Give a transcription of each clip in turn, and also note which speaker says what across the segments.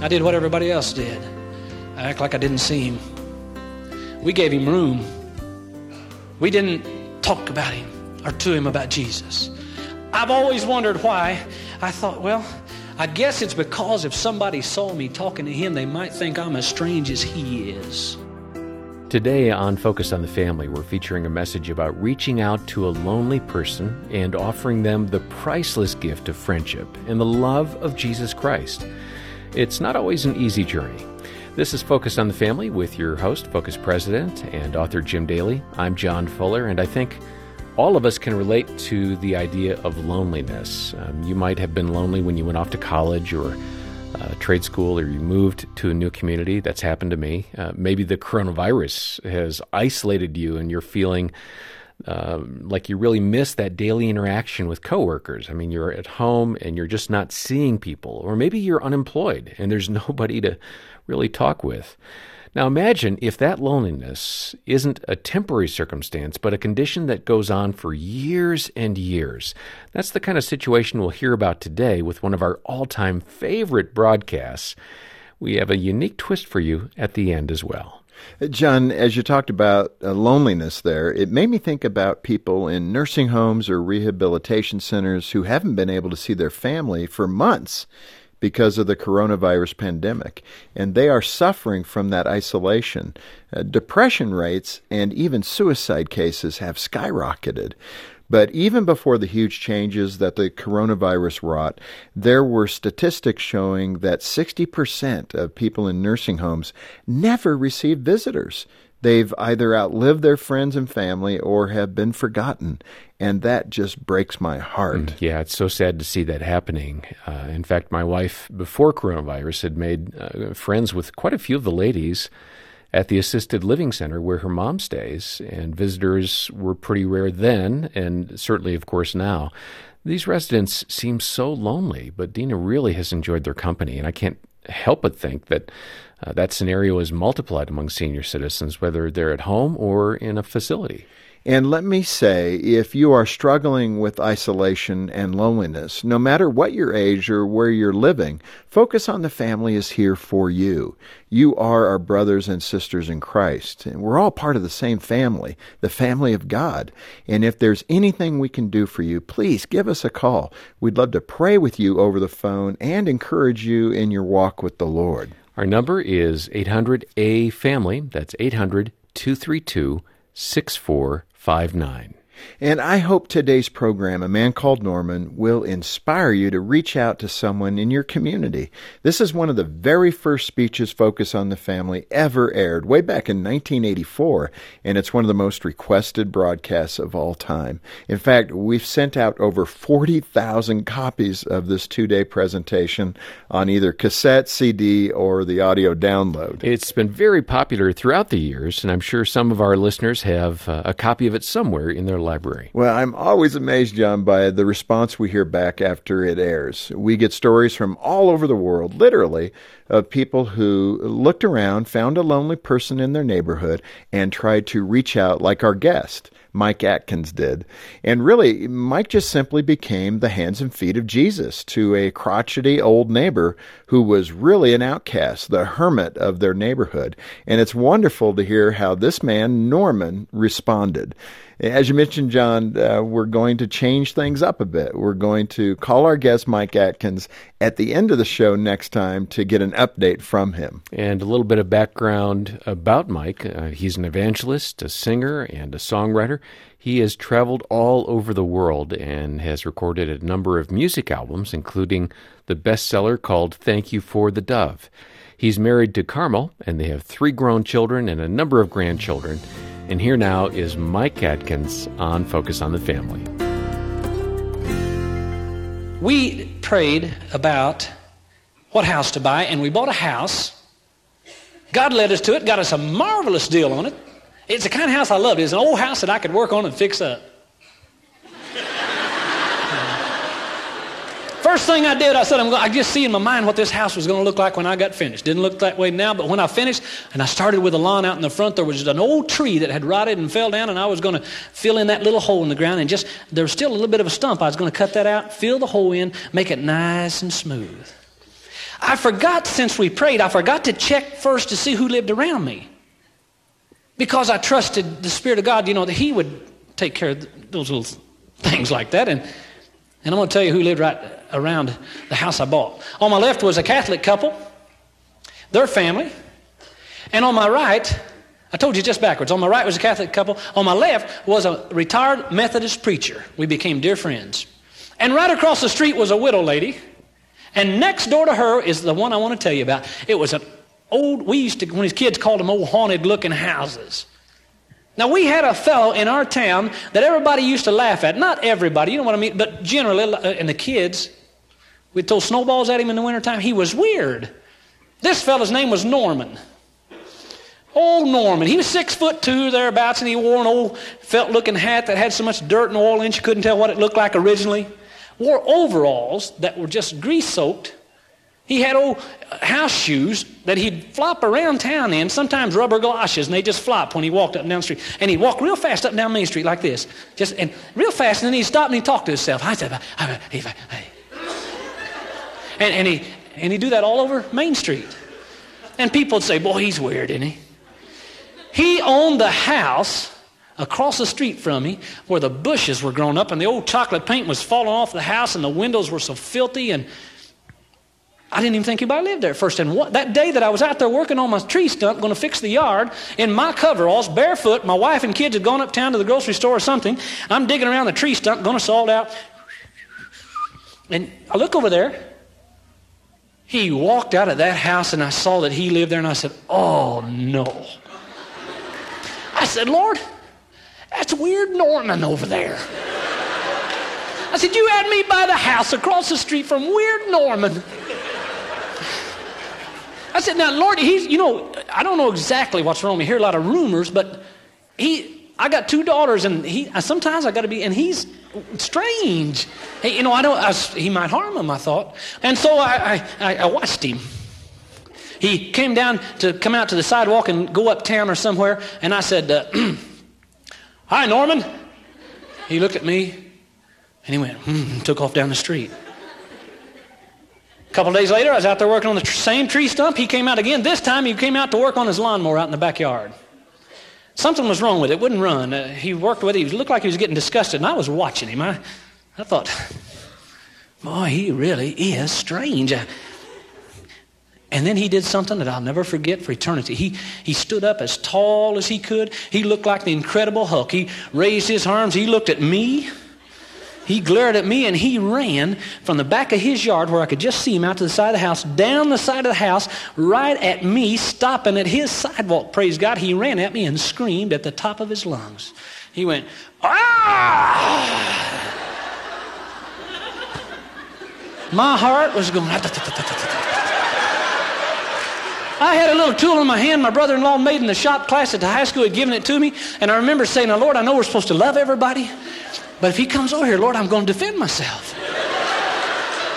Speaker 1: I did what everybody else did. I act like I didn't see him. We gave him room. We didn't talk about him or to him about Jesus. I've always wondered why. I thought, well, I guess it's because if somebody saw me talking to him, they might think I'm as strange as he is.
Speaker 2: Today on Focus on the Family, we're featuring a message about reaching out to a lonely person and offering them the priceless gift of friendship and the love of Jesus Christ. It's not always an easy journey. This is Focus on the Family with your host, Focus President, and author Jim Daly. I'm John Fuller, and I think all of us can relate to the idea of loneliness. Um, you might have been lonely when you went off to college or uh, trade school or you moved to a new community. That's happened to me. Uh, maybe the coronavirus has isolated you and you're feeling uh, like you really miss that daily interaction with coworkers. I mean, you're at home and you're just not seeing people, or maybe you're unemployed and there's nobody to really talk with. Now imagine if that loneliness isn't a temporary circumstance, but a condition that goes on for years and years. That's the kind of situation we'll hear about today with one of our all time favorite broadcasts. We have a unique twist for you at the end as well.
Speaker 3: John, as you talked about uh, loneliness there, it made me think about people in nursing homes or rehabilitation centers who haven't been able to see their family for months because of the coronavirus pandemic, and they are suffering from that isolation. Uh, depression rates and even suicide cases have skyrocketed. But even before the huge changes that the coronavirus wrought, there were statistics showing that 60% of people in nursing homes never received visitors. They've either outlived their friends and family or have been forgotten. And that just breaks my heart. Mm,
Speaker 2: yeah, it's so sad to see that happening. Uh, in fact, my wife, before coronavirus, had made uh, friends with quite a few of the ladies at the assisted living center where her mom stays, and visitors were pretty rare then, and certainly, of course, now. These residents seem so lonely, but Dena really has enjoyed their company, and I can't help but think that uh, that scenario is multiplied among senior citizens, whether they're at home or in a facility.
Speaker 3: And let me say, if you are struggling with isolation and loneliness, no matter what your age or where you're living, Focus on the Family is here for you. You are our brothers and sisters in Christ, and we're all part of the same family, the family of God. And if there's anything we can do for you, please give us a call. We'd love to pray with you over the phone and encourage you in your walk with the Lord.
Speaker 2: Our number is 800 A Family. That's 800 232 6459.
Speaker 3: And I hope today's program, A Man Called Norman, will inspire you to reach out to someone in your community. This is one of the very first speeches Focus on the Family ever aired, way back in 1984, and it's one of the most requested broadcasts of all time. In fact, we've sent out over 40,000 copies of this two day presentation on either cassette, CD, or the audio download.
Speaker 2: It's been very popular throughout the years, and I'm sure some of our listeners have uh, a copy of it somewhere in their library library.
Speaker 3: Well, I'm always amazed, John, by the response we hear back after it airs. We get stories from all over the world, literally, of people who looked around, found a lonely person in their neighborhood, and tried to reach out like our guest. Mike Adkins did. And really, Mike just simply became the hands and feet of Jesus to a crotchety old neighbor who was really an outcast, the hermit of their neighborhood. And it's wonderful to hear how this man, Norman, responded. As you mentioned, John, uh, we're going to change things up a bit. We're going to call our guest, Mike Adkins, at the end of the show next time to get an update from him.
Speaker 2: And a little bit of background about Mike. Uh, he's an evangelist, a singer, and a songwriter. He has traveled all over the world and has recorded a number of music albums, including the bestseller called Thank You for the Dove. He's married to Carmel, and they have three grown children and a number of grandchildren. And here now is Mike Adkins on Focus on the Family.
Speaker 1: We prayed about what house to buy, and we bought a house. God led us to it, got us a marvelous deal on it. It's the kind of house I loved. It's an old house that I could work on and fix up. First thing I did, I said, I'm going, I just see in my mind what this house was going to look like when I got finished. Didn't look that way now, but when I finished, and I started with the lawn out in the front, there was an old tree that had rotted and fell down, and I was going to fill in that little hole in the ground, and just there was still a little bit of a stump. I was going to cut that out, fill the hole in, make it nice and smooth. I forgot since we prayed, I forgot to check first to see who lived around me. Because I trusted the Spirit of God, you know, that He would take care of those little things like that. And, and I'm going to tell you who lived right around the house I bought. On my left was a Catholic couple, their family. And on my right, I told you just backwards. On my right was a Catholic couple. On my left was a retired Methodist preacher. We became dear friends. And right across the street was a widow lady. And next door to her is the one I want to tell you about. It was an old, we used to, when his kids called them old haunted looking houses. Now, we had a fellow in our town that everybody used to laugh at. Not everybody, you know what I mean, but generally, uh, and the kids, We'd throw snowballs at him in the wintertime. He was weird. This fellow's name was Norman. Old Norman. He was six foot two thereabouts, and he wore an old felt looking hat that had so much dirt and oil in it you couldn't tell what it looked like originally. Wore overalls that were just grease soaked. He had old uh, house shoes that he'd flop around town in, sometimes rubber galoshes, and they just flop when he walked up and down the street. And he'd walk real fast up and down Main Street like this, just and real fast, and then he'd stop and he'd talk to himself. I said, and, and, he, and he'd do that all over Main Street. And people would say, Boy, he's weird, isn't he? He owned the house across the street from me where the bushes were grown up and the old chocolate paint was falling off the house and the windows were so filthy and I didn't even think anybody lived there first. And what, that day that I was out there working on my tree stump, going to fix the yard, in my coveralls, barefoot, my wife and kids had gone uptown to the grocery store or something. I'm digging around the tree stump, going to saw it out. And I look over there, he walked out of that house and I saw that he lived there and I said, Oh no. I said, Lord, that's weird Norman over there. I said, You had me by the house across the street from Weird Norman. I said, Now, Lord, he's, you know, I don't know exactly what's wrong. We hear a lot of rumors, but he, I got two daughters, and he, sometimes I got to be, and he's strange. Hey, you know, I don't, I, he might harm them, I thought. And so I, I, I watched him. He came down to come out to the sidewalk and go uptown or somewhere, and I said, uh, Hi, Norman. He looked at me, and he went, hmm, took off down the street. A couple days later, I was out there working on the tr- same tree stump. He came out again. This time, he came out to work on his lawnmower out in the backyard. Something was wrong with it. It wouldn't run. Uh, he worked with it. He looked like he was getting disgusted, and I was watching him. I, I thought, boy, he really is strange. Uh, and then he did something that I'll never forget for eternity. He, he stood up as tall as he could. He looked like the Incredible Hulk. He raised his arms. He looked at me. He glared at me and he ran from the back of his yard where I could just see him out to the side of the house, down the side of the house, right at me, stopping at his sidewalk. Praise God. He ran at me and screamed at the top of his lungs. He went, ah! My heart was going. I had a little tool in my hand my brother in law made in the shop class at the high school had given it to me. And I remember saying, Lord, I know we're supposed to love everybody. But if he comes over here, Lord, I'm going to defend myself.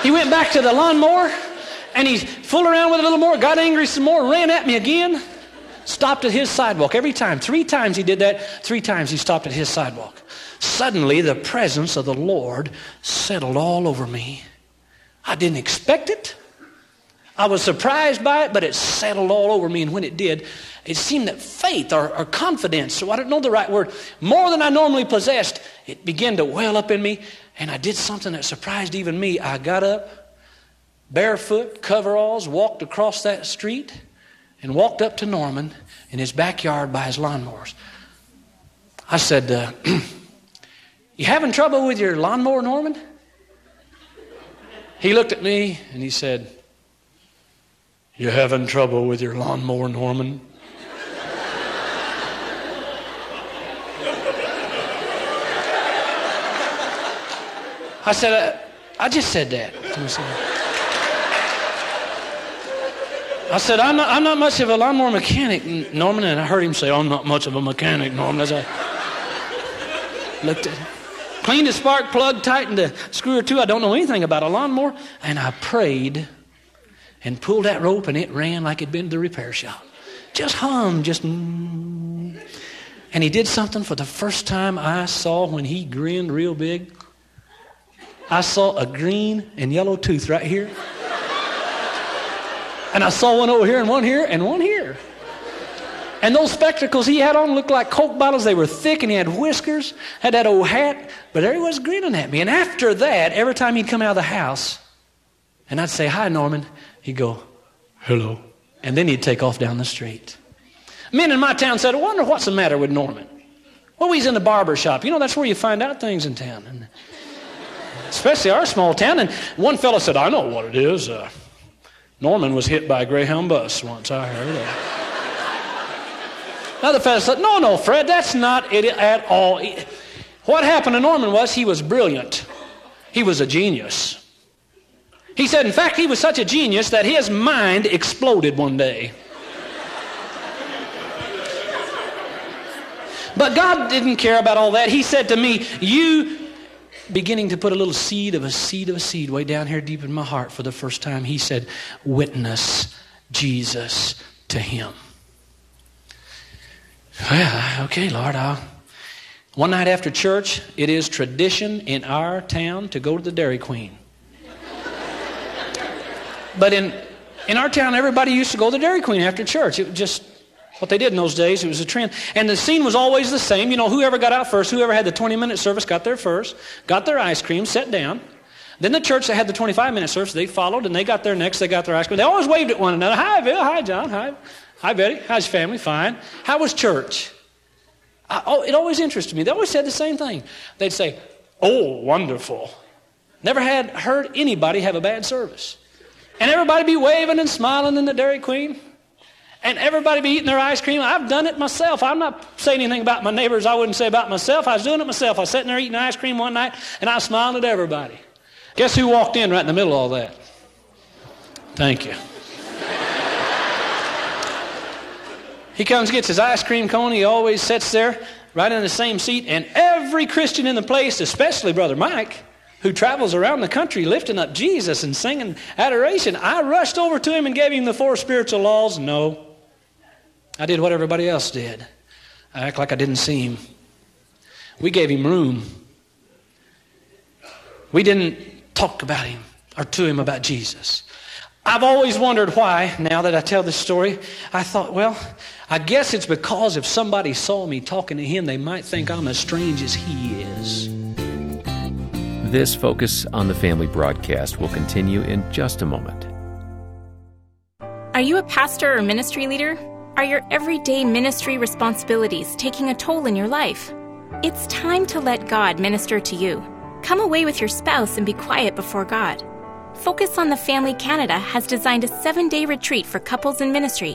Speaker 1: he went back to the lawnmower and he fooled around with it a little more, got angry some more, ran at me again, stopped at his sidewalk every time. Three times he did that, three times he stopped at his sidewalk. Suddenly, the presence of the Lord settled all over me. I didn't expect it. I was surprised by it, but it settled all over me. And when it did, it seemed that faith or, or, confidence, so I don't know the right word, more than I normally possessed, it began to well up in me. And I did something that surprised even me. I got up, barefoot, coveralls, walked across that street, and walked up to Norman in his backyard by his lawnmowers. I said, uh, You having trouble with your lawnmower, Norman? He looked at me and he said, you having trouble with your lawnmower, Norman? I said, uh, I just said that. I said, I'm not, I'm not much of a lawnmower mechanic, Norman. And I heard him say, I'm not much of a mechanic, Norman. As I looked at him. Cleaned a spark plug, tightened a screw or two. I don't know anything about a lawnmower. And I prayed and pulled that rope, and it ran like it'd been to the repair shop. Just hum, just. Mm. And he did something for the first time I saw when he grinned real big. I saw a green and yellow tooth right here. And I saw one over here and one here and one here. And those spectacles he had on looked like Coke bottles. They were thick and he had whiskers, had that old hat, but there he was grinning at me. And after that, every time he'd come out of the house and I'd say, Hi, Norman, he'd go, Hello. And then he'd take off down the street. Men in my town said, I wonder what's the matter with Norman. Well, he's in the barber shop. You know, that's where you find out things in town. And especially our small town. And one fellow said, I know what it is. Uh, Norman was hit by a Greyhound bus once, I heard. Uh, another fellow said, No, no, Fred, that's not it at all. What happened to Norman was he was brilliant, he was a genius. He said, in fact, he was such a genius that his mind exploded one day. But God didn't care about all that. He said to me, You beginning to put a little seed of a seed of a seed way down here deep in my heart for the first time. He said, Witness Jesus to him. Well, okay, Lord, I'll. One night after church, it is tradition in our town to go to the Dairy Queen. But in, in our town, everybody used to go to Dairy Queen after church. It was just what they did in those days. It was a trend. And the scene was always the same. You know, whoever got out first, whoever had the 20 minute service got there first, got their ice cream, sat down. Then the church that had the 25 minute service, they followed and they got there next, they got their ice cream. They always waved at one another. Hi, Bill. Hi, John. Hi. Hi, Betty. How's your family? Fine. How was church? I, oh, it always interested me. They always said the same thing. They'd say, Oh, wonderful. Never had heard anybody have a bad service. And everybody be waving and smiling in the Dairy Queen and everybody be eating their ice cream. I've done it myself. I'm not saying anything about my neighbors I wouldn't say about myself. I was doing it myself. I was sitting there eating ice cream one night and I smiling at everybody. Guess who walked in right in the middle of all that? Thank you. he comes, gets his ice cream cone. He always sits there right in the same seat. And every Christian in the place, especially Brother Mike, who travels around the country lifting up Jesus and singing adoration, I rushed over to him and gave him the four spiritual laws. No. I did what everybody else did. I act like I didn't see him. We gave him room. We didn't talk about him or to him about Jesus. I've always wondered why, now that I tell this story, I thought, well, I guess it's because if somebody saw me talking to him, they might think I'm as strange as he is.
Speaker 2: This Focus on the Family broadcast will continue in just a moment.
Speaker 4: Are you a pastor or ministry leader? Are your everyday ministry responsibilities taking a toll in your life? It's time to let God minister to you. Come away with your spouse and be quiet before God. Focus on the Family Canada has designed a seven day retreat for couples in ministry.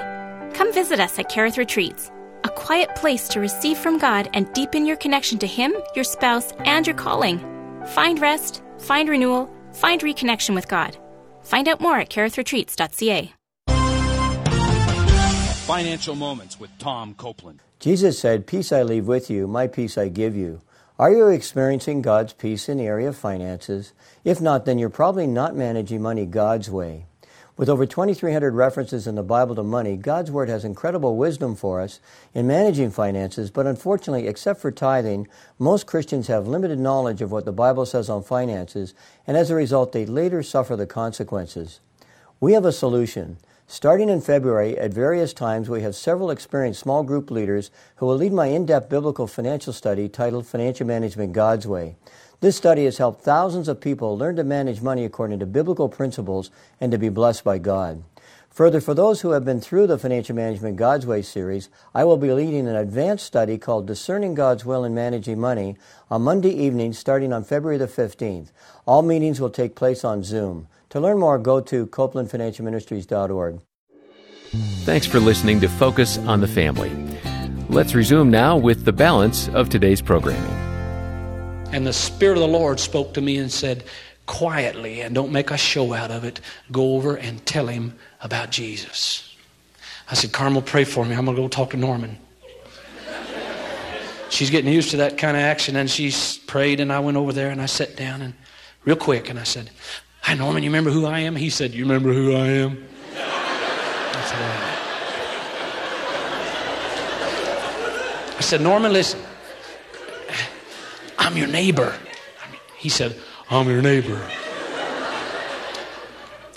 Speaker 4: Come visit us at Kerith Retreats, a quiet place to receive from God and deepen your connection to Him, your spouse, and your calling. Find rest, find renewal, find reconnection with God. Find out more at kerithretreats.ca.
Speaker 5: Financial Moments with Tom Copeland.
Speaker 6: Jesus said, Peace I leave with you, my peace I give you. Are you experiencing God's peace in the area of finances? If not, then you're probably not managing money God's way. With over 2,300 references in the Bible to money, God's Word has incredible wisdom for us in managing finances, but unfortunately, except for tithing, most Christians have limited knowledge of what the Bible says on finances, and as a result, they later suffer the consequences. We have a solution. Starting in February, at various times, we have several experienced small group leaders who will lead my in depth biblical financial study titled Financial Management God's Way. This study has helped thousands of people learn to manage money according to biblical principles and to be blessed by God. Further, for those who have been through the Financial Management God's Way series, I will be leading an advanced study called Discerning God's Will in Managing Money on Monday evening starting on February the 15th. All meetings will take place on Zoom. To learn more, go to copelandfinancialministries.org.
Speaker 2: Thanks for listening to Focus on the Family. Let's resume now with the balance of today's programming.
Speaker 1: And the Spirit of the Lord spoke to me and said, quietly, and don't make a show out of it, go over and tell him about Jesus. I said, Carmel, pray for me. I'm going to go talk to Norman. She's getting used to that kind of action, and she prayed, and I went over there and I sat down and real quick, and I said, Hi, Norman, you remember who I am? He said, You remember who I am? I said, I said Norman, listen, I'm your neighbor. He said, I'm your neighbor.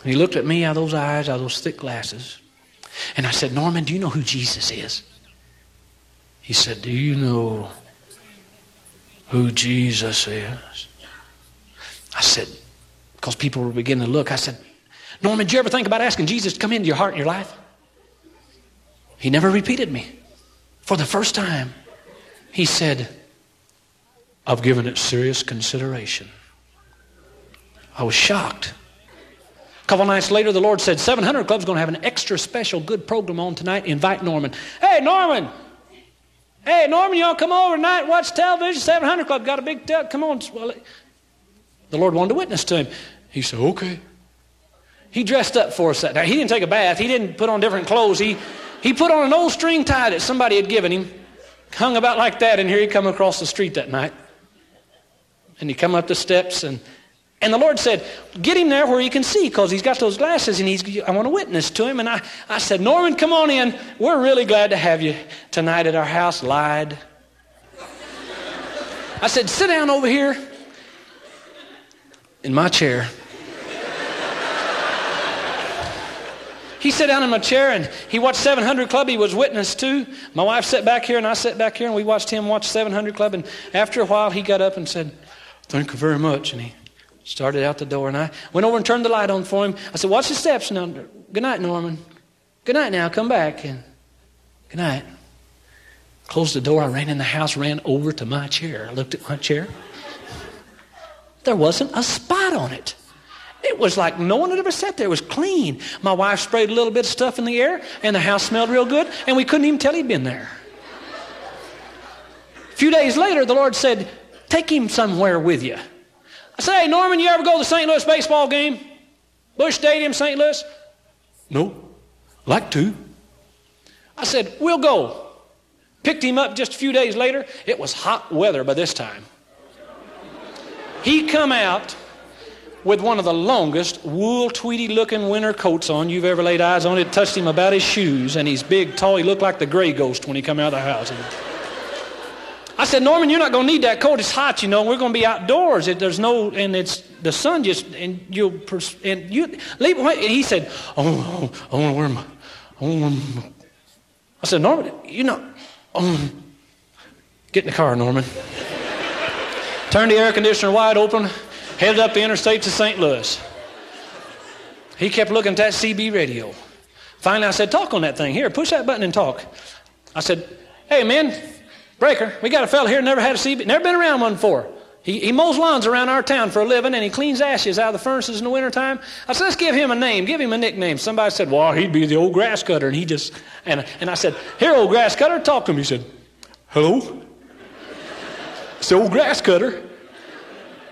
Speaker 1: And he looked at me out of those eyes, out of those thick glasses. And I said, Norman, do you know who Jesus is? He said, Do you know who Jesus is? I said, because people were beginning to look, I said, Norman, did you ever think about asking Jesus to come into your heart and your life? He never repeated me. For the first time, he said, I've given it serious consideration. I was shocked. A couple nights later, the Lord said, 700 Club's going to have an extra special good program on tonight. Invite Norman. Hey, Norman! Hey, Norman, you all come over tonight watch television? 700 Club got a big, tel- come on. Well, the Lord wanted to witness to him. He said, okay. He dressed up for us that night. He didn't take a bath. He didn't put on different clothes. He, he put on an old string tie that somebody had given him, hung about like that, and here he come across the street that night. And he come up the steps, and, and the Lord said, get him there where he can see, because he's got those glasses, and he's, I want to witness to him. And I, I said, Norman, come on in. We're really glad to have you tonight at our house. Lied. I said, sit down over here in my chair. He sat down in my chair and he watched 700 Club. He was witness to. My wife sat back here and I sat back here and we watched him watch 700 Club. And after a while, he got up and said, Thank you very much. And he started out the door. And I went over and turned the light on for him. I said, Watch the steps now. Good night, Norman. Good night now. Come back. And good night. Closed the door. I ran in the house, ran over to my chair. I looked at my chair. There wasn't a spot on it. It was like no one had ever sat there. It was clean. My wife sprayed a little bit of stuff in the air, and the house smelled real good, and we couldn't even tell he'd been there. A few days later, the Lord said, Take him somewhere with you. I said, Hey, Norman, you ever go to the St. Louis baseball game? Busch Stadium, St. Louis? No. Like to. I said, We'll go. Picked him up just a few days later. It was hot weather by this time. He come out with one of the longest wool tweedy looking winter coats on you've ever laid eyes on. It touched him about his shoes, and he's big, tall. He looked like the gray ghost when he come out of the house. I said, Norman, you're not going to need that coat. It's hot, you know. We're going to be outdoors. It, there's no, and it's the sun just, and you'll, pers- and you leave. And he said, oh, I want to wear my, I want to wear my. I said, Norman, you know, um, get in the car, Norman. Turned the air conditioner wide open, headed up the interstate to St. Louis. He kept looking at that CB radio. Finally, I said, Talk on that thing. Here, push that button and talk. I said, Hey, man, Breaker, we got a fella here never had a CB, never been around one before. He, he mows lawns around our town for a living and he cleans ashes out of the furnaces in the wintertime. I said, let's give him a name, give him a nickname. Somebody said, well, he'd be the old grass cutter. And he just, and, and I said, here, old grass cutter, talk to him. He said, hello? It's old grass cutter.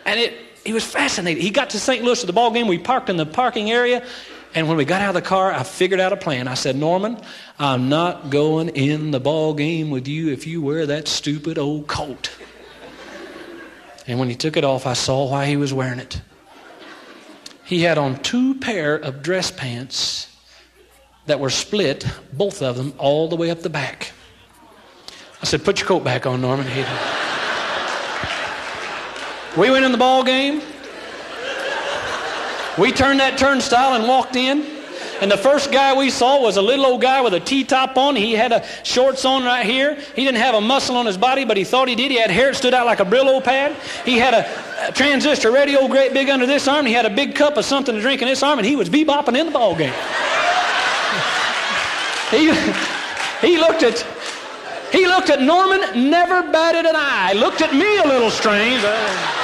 Speaker 1: And it, he was fascinated. He got to St. Louis at the ball game. We parked in the parking area. And when we got out of the car, I figured out a plan. I said, Norman, I'm not going in the ball game with you if you wear that stupid old coat. And when he took it off, I saw why he was wearing it. He had on two pair of dress pants that were split, both of them, all the way up the back. I said, Put your coat back on, Norman. He we went in the ball game. We turned that turnstile and walked in. And the first guy we saw was a little old guy with a T-top on. He had a shorts on right here. He didn't have a muscle on his body, but he thought he did. He had hair that stood out like a Brillo pad. He had a, transistor radio great big under this arm. He had a big cup of something to drink in this arm, and he was bebopping in the ball game. he, he looked at he looked at Norman, never batted an eye. Looked at me a little strange. Uh,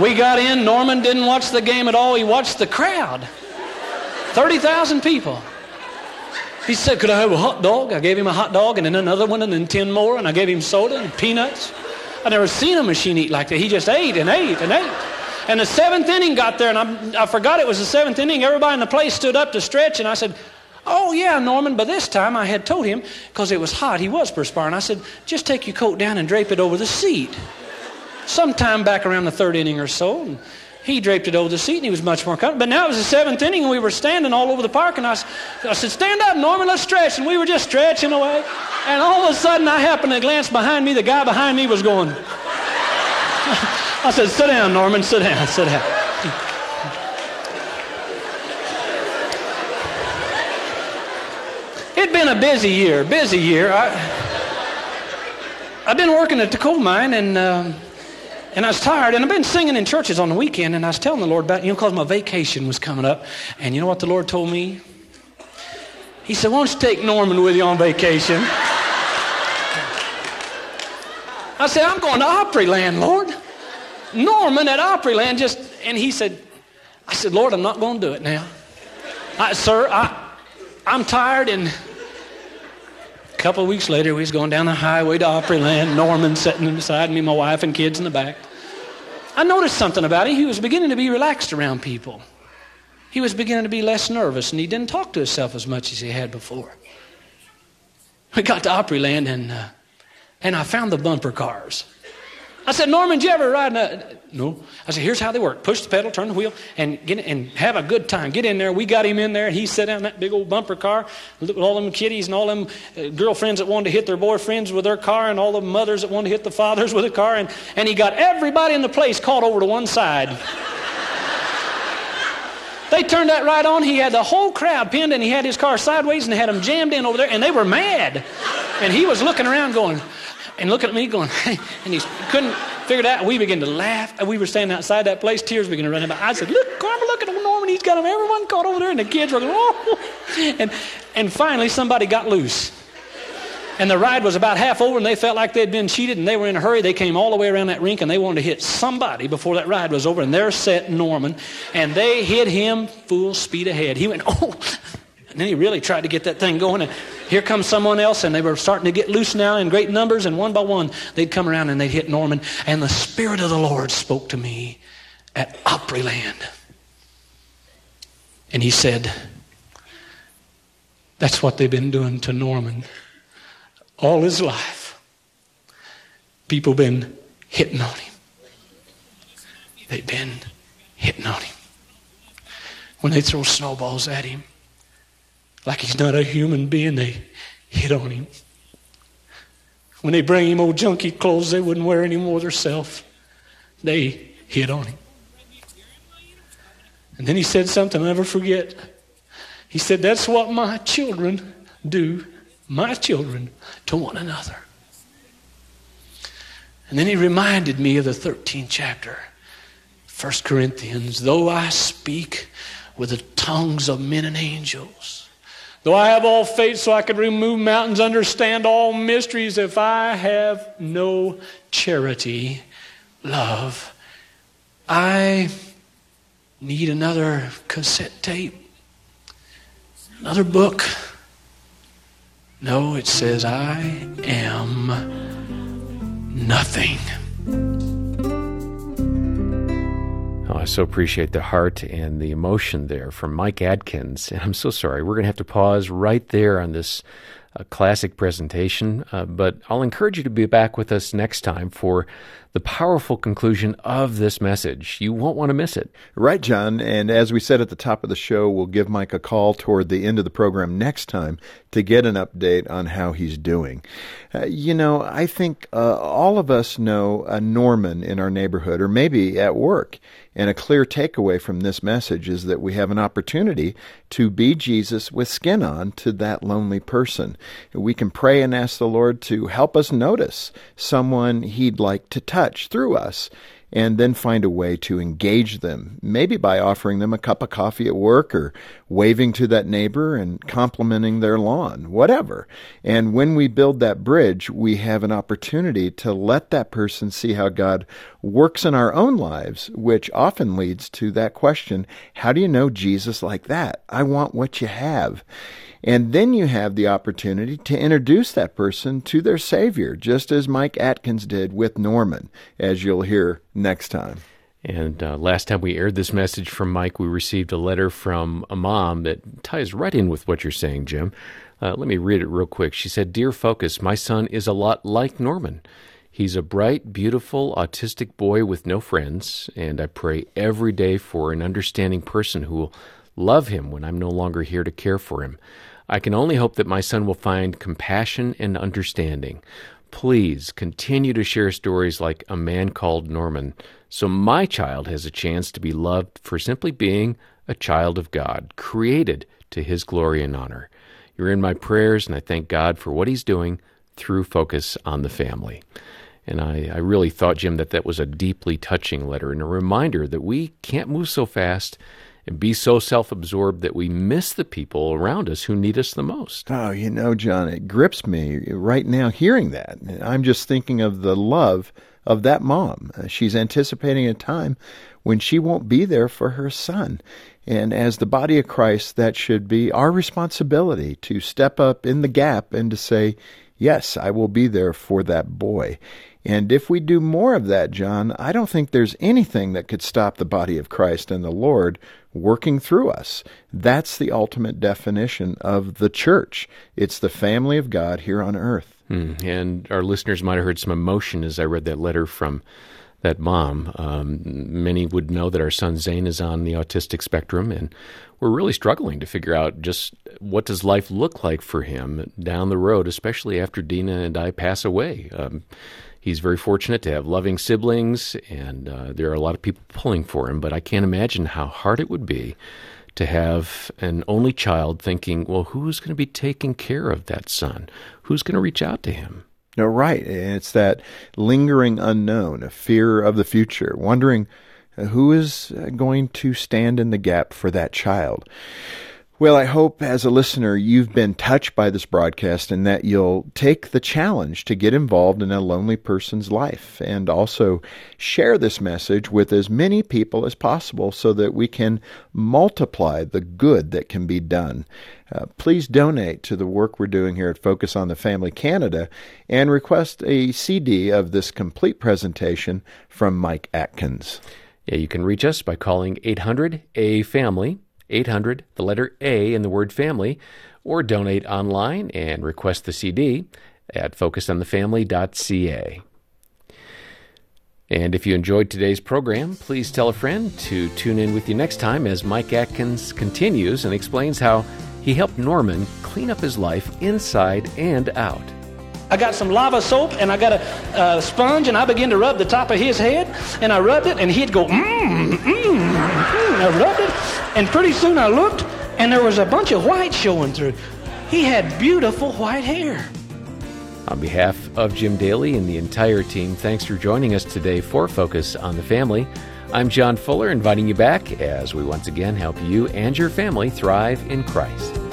Speaker 1: we got in. Norman didn't watch the game at all. He watched the crowd 30,000 people. He said, Could I have a hot dog? I gave him a hot dog and then another one and then 10 more. And I gave him soda and peanuts. i never seen a machine eat like that. He just ate and ate and ate. And the seventh inning got there, and I, I forgot it was the seventh inning. Everybody in the place stood up to stretch, and I said, Oh, yeah, Norman. But this time I had told him, because it was hot, he was perspiring. I said, Just take your coat down and drape it over the seat. Sometime back around the third inning or so. And he draped it over the seat and he was much more comfortable. But now it was the seventh inning and we were standing all over the park and I, I said, Stand up, Norman, let's stretch. And we were just stretching away. And all of a sudden I happened to glance behind me. The guy behind me was going. I said, Sit down, Norman, sit down, sit down. It'd been a busy year, busy year. I, I've been working at the coal mine and. Um, and I was tired, and I've been singing in churches on the weekend, and I was telling the Lord about, you know, because my vacation was coming up. And you know what the Lord told me? He said, Why don't you take Norman with you on vacation? I said, I'm going to Opryland, Lord. Norman at Opryland just, and he said, I said, Lord, I'm not going to do it now. I, sir, I, I'm tired, and couple of weeks later, we was going down the highway to Opryland. Norman sitting beside me, my wife and kids in the back. I noticed something about him. He was beginning to be relaxed around people. He was beginning to be less nervous, and he didn't talk to himself as much as he had before. We got to Opryland, and, uh, and I found the bumper cars. I said, Norman, did you ever ride a... No. I said, here's how they work. Push the pedal, turn the wheel, and get and have a good time. Get in there. We got him in there, and he sat down in that big old bumper car with all them kiddies and all them uh, girlfriends that wanted to hit their boyfriends with their car and all the mothers that wanted to hit the fathers with a car. And, and he got everybody in the place caught over to one side. They turned that right on. He had the whole crowd pinned, and he had his car sideways and had them jammed in over there, and they were mad. And he was looking around going, and looking at me going, and he couldn't figure it out. We began to laugh. And we were standing outside that place. Tears began to run out. I said, look, Carmen, look at Norman. He's got them. Everyone caught over there. And the kids were going, oh. And, and finally, somebody got loose. And the ride was about half over, and they felt like they'd been cheated, and they were in a hurry. They came all the way around that rink, and they wanted to hit somebody before that ride was over. And there sat Norman, and they hit him full speed ahead. He went, oh, and then he really tried to get that thing going. And here comes someone else, and they were starting to get loose now in great numbers. And one by one, they'd come around and they'd hit Norman. And the Spirit of the Lord spoke to me at Opryland. And he said, That's what they've been doing to Norman all his life. People been hitting on him. They've been hitting on him. When they throw snowballs at him, like he's not a human being, they hit on him. When they bring him old junky clothes they wouldn't wear anymore themselves, they hit on him. And then he said something I'll never forget. He said, That's what my children do, my children, to one another. And then he reminded me of the 13th chapter, 1 Corinthians. Though I speak with the tongues of men and angels, Though I have all faith so I could remove mountains, understand all mysteries, if I have no charity, love, I need another cassette tape, another book. No, it says, I am nothing.
Speaker 2: Oh, I so appreciate the heart and the emotion there from Mike Adkins. And I'm so sorry. We're going to have to pause right there on this uh, classic presentation. Uh, but I'll encourage you to be back with us next time for the powerful conclusion of this message. You won't want to miss it.
Speaker 3: Right, John. And as we said at the top of the show, we'll give Mike a call toward the end of the program next time to get an update on how he's doing. Uh, you know, I think uh, all of us know a Norman in our neighborhood or maybe at work. And a clear takeaway from this message is that we have an opportunity to be Jesus with skin on to that lonely person. We can pray and ask the Lord to help us notice someone He'd like to touch through us and then find a way to engage them, maybe by offering them a cup of coffee at work or waving to that neighbor and complimenting their lawn, whatever. And when we build that bridge, we have an opportunity to let that person see how God works in our own lives, which often leads to that question, how do you know Jesus like that? I want what you have. And then you have the opportunity to introduce that person to their Savior, just as Mike Adkins did with Norman, as you'll hear next time.
Speaker 2: And uh, last time we aired this message from Mike, we received a letter from a mom that ties right in with what you're saying, Jim. Uh, let me read it real quick. She said, Dear Focus, my son is a lot like Norman. He's a bright, beautiful, autistic boy with no friends, and I pray every day for an understanding person who will love him when I'm no longer here to care for him. I can only hope that my son will find compassion and understanding. Please continue to share stories like A Man Called Norman so my child has a chance to be loved for simply being a child of God, created to His glory and honor. You're in my prayers, and I thank God for what He's doing through Focus on the Family. And I, I really thought, Jim, that that was a deeply touching letter and a reminder that we can't move so fast and be so self absorbed that we miss the people around us who need us the most.
Speaker 3: Oh, you know, John, it grips me right now hearing that. I'm just thinking of the love of that mom. Uh, she's anticipating a time when she won't be there for her son. And as the body of Christ, that should be our responsibility to step up in the gap and to say, Yes, I will be there for that boy. And if we do more of that, John, I don't think there's anything that could stop the body of Christ and the Lord working through us. That's the ultimate definition of the church. It's the family of God here on earth.
Speaker 2: Mm, and our listeners might have heard some emotion as I read that letter from that mom. Um, many would know that our son Zane is on the autistic spectrum, and we're really struggling to figure out just what does life look like for him down the road, especially after Dena and I pass away. Um, he's very fortunate to have loving siblings, and uh, there are a lot of people pulling for him. But I can't imagine how hard it would be to have an only child thinking, well, who's going to be taking care of that son? Who's going to reach out to him?
Speaker 3: No, right. It's that lingering unknown, a fear of the future, wondering who is going to stand in the gap for that child. Well, I hope as a listener you've been touched by this broadcast and that you'll take the challenge to get involved in a lonely person's life and also share this message with as many people as possible so that we can multiply the good that can be done. Uh, please donate to the work we're doing here at Focus on the Family Canada and request a CD of this complete presentation from Mike Adkins.
Speaker 2: Yeah, you can reach us by calling 800 A Family 800, the letter A in the word family, or donate online and request the CD at focusonthefamily.ca. And if you enjoyed today's program, please tell a friend to tune in with you next time as Mike Adkins continues and explains how he helped Norman clean up his life inside and out.
Speaker 1: I got some lava soap and I got a sponge and I began to rub the top of his head and I rubbed it and he'd go, mmm, mmm, mmm. I rubbed it and pretty soon I looked and there was a bunch of white showing through. He had beautiful white hair.
Speaker 2: On behalf of Jim Daly and the entire team, thanks for joining us today for Focus on the Family. I'm John Fuller, inviting you back as we once again help you and your family thrive in Christ.